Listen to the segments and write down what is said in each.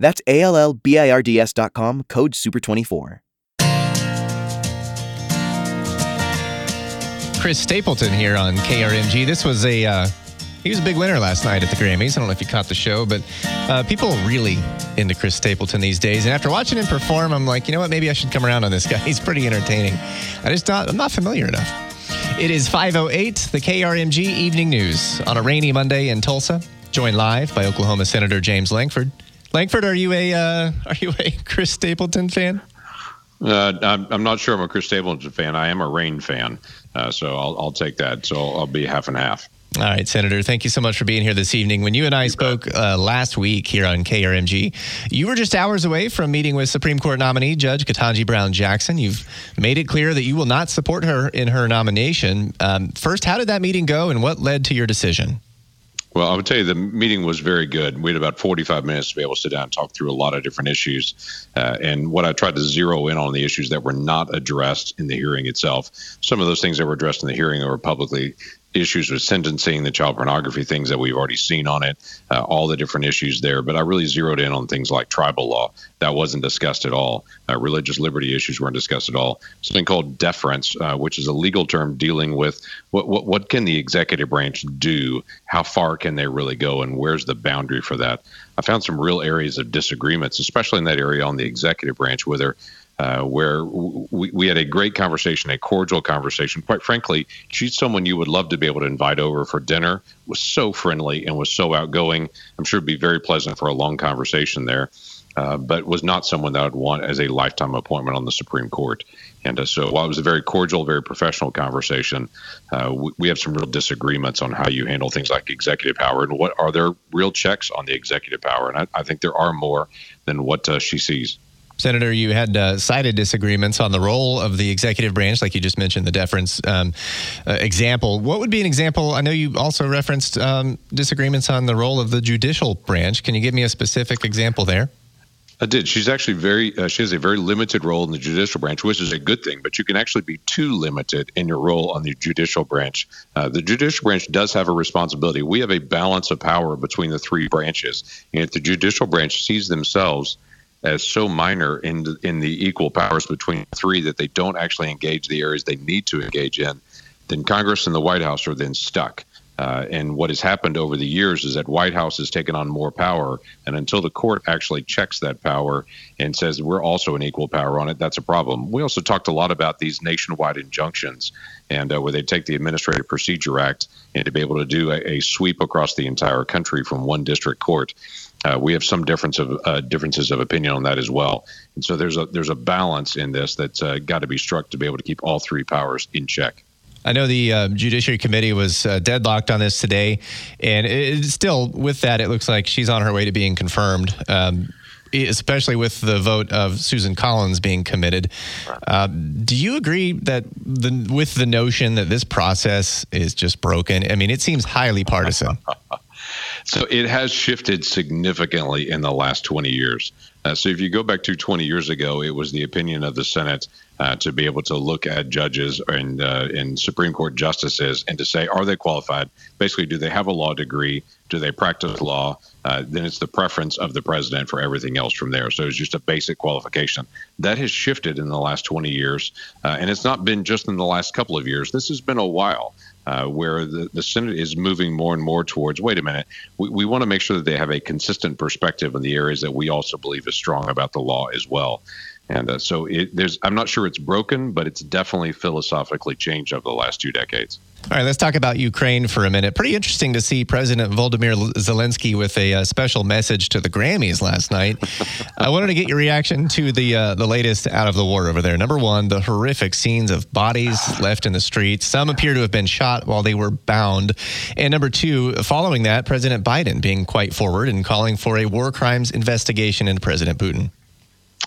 That's A L L B I R D S.com, code SUPER24. Chris Stapleton here on KRMG. This was a uh, he was a big winner last night at the Grammys. I don't know if you caught the show, but uh, people are really into Chris Stapleton these days. And after watching him perform, I'm like, you know what? Maybe I should come around on this guy. He's pretty entertaining. I just not I'm not familiar enough. It is 508, the KRMG Evening News on a rainy Monday in Tulsa. Joined live by Oklahoma Senator James Lankford. Lankford, are you a uh, are you a Chris Stapleton fan? Uh, I'm, I'm not sure I'm a Chris Stapleton fan. I am a Rain fan, uh, so I'll, I'll take that. So I'll be half and half. All right, Senator, thank you so much for being here this evening. When you and I you spoke uh, last week here on KRMG, you were just hours away from meeting with Supreme Court nominee Judge Ketanji Brown Jackson. You've made it clear that you will not support her in her nomination. Um, first, how did that meeting go and what led to your decision? Well, I would tell you the meeting was very good. We had about 45 minutes to be able to sit down and talk through a lot of different issues. Uh, and what I tried to zero in on the issues that were not addressed in the hearing itself. Some of those things that were addressed in the hearing were publicly issues with sentencing, the child pornography things that we've already seen on it, uh, all the different issues there. But I really zeroed in on things like tribal law. That wasn't discussed at all. Uh, religious liberty issues weren't discussed at all. Something called deference, uh, which is a legal term dealing with what, what, what can the executive branch do? How far can they really go? And where's the boundary for that? I found some real areas of disagreements, especially in that area on the executive branch, whether uh, where we, we had a great conversation, a cordial conversation. Quite frankly, she's someone you would love to be able to invite over for dinner. Was so friendly and was so outgoing. I'm sure it'd be very pleasant for a long conversation there. Uh, but was not someone that I would want as a lifetime appointment on the Supreme Court. And uh, so, while it was a very cordial, very professional conversation, uh, we, we, have some real disagreements on how you handle things like executive power and what are there real checks on the executive power. And I, I think there are more than what uh, she sees. Senator, you had uh, cited disagreements on the role of the executive branch, like you just mentioned, the deference um, uh, example. What would be an example? I know you also referenced um, disagreements on the role of the judicial branch. Can you give me a specific example there? I did. She's actually very. Uh, she has a very limited role in the judicial branch, which is a good thing. But you can actually be too limited in your role on the judicial branch. Uh, the judicial branch does have a responsibility. We have a balance of power between the three branches, and if the judicial branch sees themselves as so minor in in the equal powers between three that they don't actually engage the areas they need to engage in, then Congress and the White House are then stuck. Uh, and what has happened over the years is that White House has taken on more power, and until the court actually checks that power and says we're also an equal power on it, that's a problem. We also talked a lot about these nationwide injunctions, and uh, where they take the Administrative Procedure Act and to be able to do a, a sweep across the entire country from one district court. Uh, we have some difference of uh, differences of opinion on that as well, and so there's a there's a balance in this that's uh, got to be struck to be able to keep all three powers in check. I know the uh, Judiciary Committee was uh, deadlocked on this today, and it, still, with that, it looks like she's on her way to being confirmed. Um, especially with the vote of Susan Collins being committed. Uh, do you agree that the, with the notion that this process is just broken? I mean, it seems highly partisan. So it has shifted significantly in the last 20 years. Uh, so if you go back to 20 years ago, it was the opinion of the Senate uh, to be able to look at judges and uh, and Supreme Court justices and to say, are they qualified? Basically, do they have a law degree? Do they practice law? Uh, then it's the preference of the president for everything else from there. So it's just a basic qualification. That has shifted in the last 20 years, uh, and it's not been just in the last couple of years. This has been a while uh, where the, the Senate is moving more and more towards wait a minute, we, we want to make sure that they have a consistent perspective in the areas that we also believe is strong about the law as well. And uh, so it, there's, I'm not sure it's broken, but it's definitely philosophically changed over the last two decades. All right, let's talk about Ukraine for a minute. Pretty interesting to see President Volodymyr Zelensky with a, uh, special message to the Grammys last night. I wanted to get your reaction to the uh, the latest out of the war over there. Number one, the horrific scenes of bodies left in the streets. Some appear to have been shot while they were bound. And number two, following that, President Biden being quite forward and calling for a war crimes investigation into President Putin.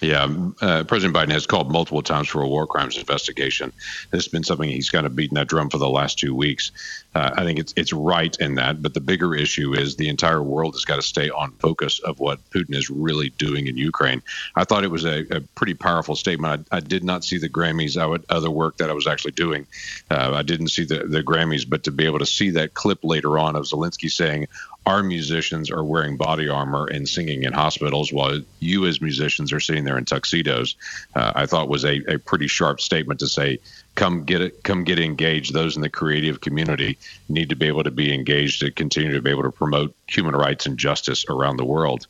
Yeah, uh, President Biden has called multiple times for a war crimes investigation. This has been something he's kind of beaten that drum for the last two weeks. Uh, I think it's it's right in that, but the bigger issue is the entire world has got to stay on focus of what Putin is really doing in Ukraine. I thought it was a, a pretty powerful statement. I, I, did not see the Grammys, I would, other work that I was actually doing. Uh, I didn't see the, the Grammys, but to be able to see that clip later on of Zelensky saying, our musicians are wearing body armor and singing in hospitals while you as musicians are sitting there in tuxedos uh, i thought was a, a pretty sharp statement to say come get it come get engaged. Those in the creative community need to be able to be engaged to continue to be able to promote human rights and justice around the world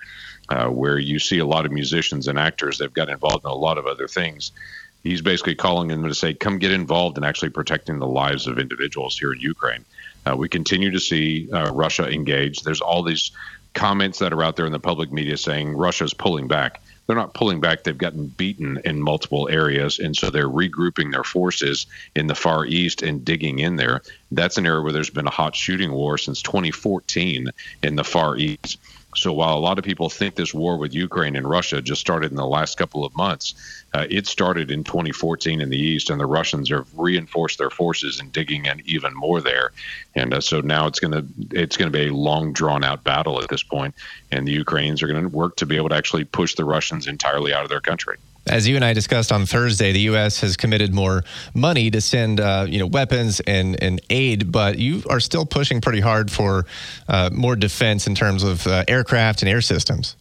uh, where you see a lot of musicians and actors that have got involved in a lot of other things. He's basically calling them to say come get involved in actually protecting the lives of individuals here in ukraine uh, we continue to see uh, Russia engaged. There's all these comments that are out there in the public media saying Russia's pulling back. They're not pulling back. They've gotten beaten in multiple areas, and so they're regrouping their forces in the Far East and digging in there. That's an area where there's been a hot shooting war since 2014 in the Far East. So while a lot of people think this war with Ukraine and Russia just started in the last couple of months, uh, it started in 2014 in the east, and the Russians have reinforced their forces and digging in even more there. And uh, so now it's going to it's going to be a long drawn out battle at this point, and the Ukrainians are going to work to be able to actually push the Russians entirely out of their country. As you and I discussed on Thursday, the U.S. has committed more money to send, uh, you know, weapons and, and aid, but you are still pushing pretty hard for uh, more defense in terms of uh, aircraft and air systems.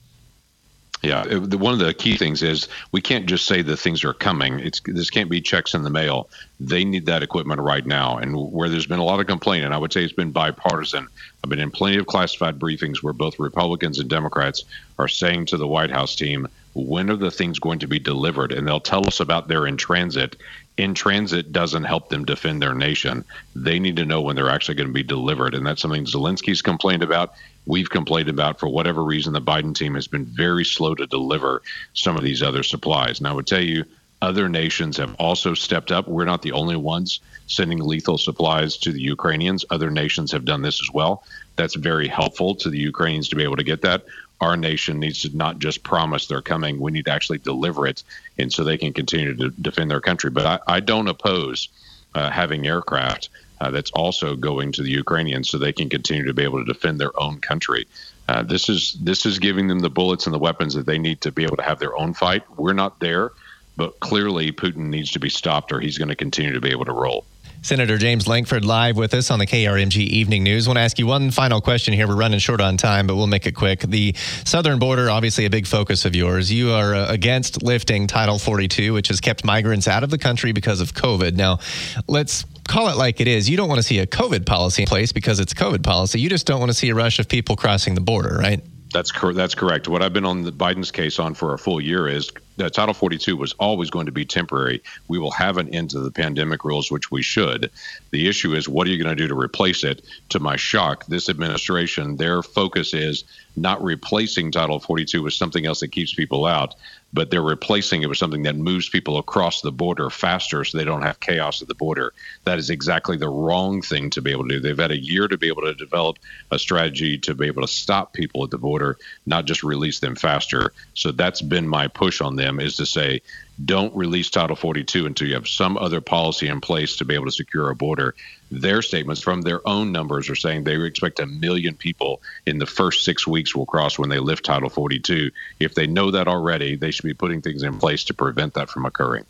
Yeah, one of the key things is we can't just say that things are coming. It's this can't be checks in the mail. They need that equipment right now. And where there's been a lot of complaint, and I would say it's been bipartisan. I've been in plenty of classified briefings where both Republicans and Democrats are saying to the White House team, when are the things going to be delivered? And they'll tell us about their in transit. In transit doesn't help them defend their nation. They need to know when they're actually going to be delivered. And that's something Zelensky's complained about. We've complained about for whatever reason. The Biden team has been very slow to deliver some of these other supplies. And I would tell you, other nations have also stepped up. We're not the only ones sending lethal supplies to the Ukrainians. Other nations have done this as well. That's very helpful to the Ukrainians to be able to get that our nation needs to not just promise they're coming, we need to actually deliver it, and so they can continue to defend their country. But I, I don't oppose uh, having aircraft uh, that's also going to the Ukrainians so they can continue to be able to defend their own country. Uh, this is this is giving them the bullets and the weapons that they need to be able to have their own fight. We're not there, but clearly Putin needs to be stopped, or he's going to continue to be able to roll. Senator James Lankford live with us on the KRMG Evening News. I want to ask you one final question here. We're running short on time, but we'll make it quick. The southern border, obviously a big focus of yours. You are uh, against lifting Title 42, which has kept migrants out of the country because of COVID. Now, let's call it like it is. You don't want to see a COVID policy in place because it's COVID policy. You just don't want to see a rush of people crossing the border, right? That's cor- that's correct. What I've been on the Biden's case on for a full year is that Title 42 was always going to be temporary. We will have an end to the pandemic rules, which we should. The issue is, what are you going to do to replace it? To my shock, this administration, their focus is not replacing Title 42 with something else that keeps people out, but they're replacing it with something that moves people across the border faster so they don't have chaos at the border. That is exactly the wrong thing to be able to do. They've had a year to be able to develop a strategy to be able to stop people at the border, not just release them faster. So that's been my push on them is to say, don't release Title 42 until you have some other policy in place to be able to secure a border. Their statements from their own numbers are saying they expect a million people in the first six weeks will cross when they lift Title 42. If they know that already, they should be putting things in place to prevent that from occurring.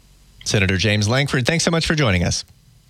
Senator James Lankford, thanks so much for joining us.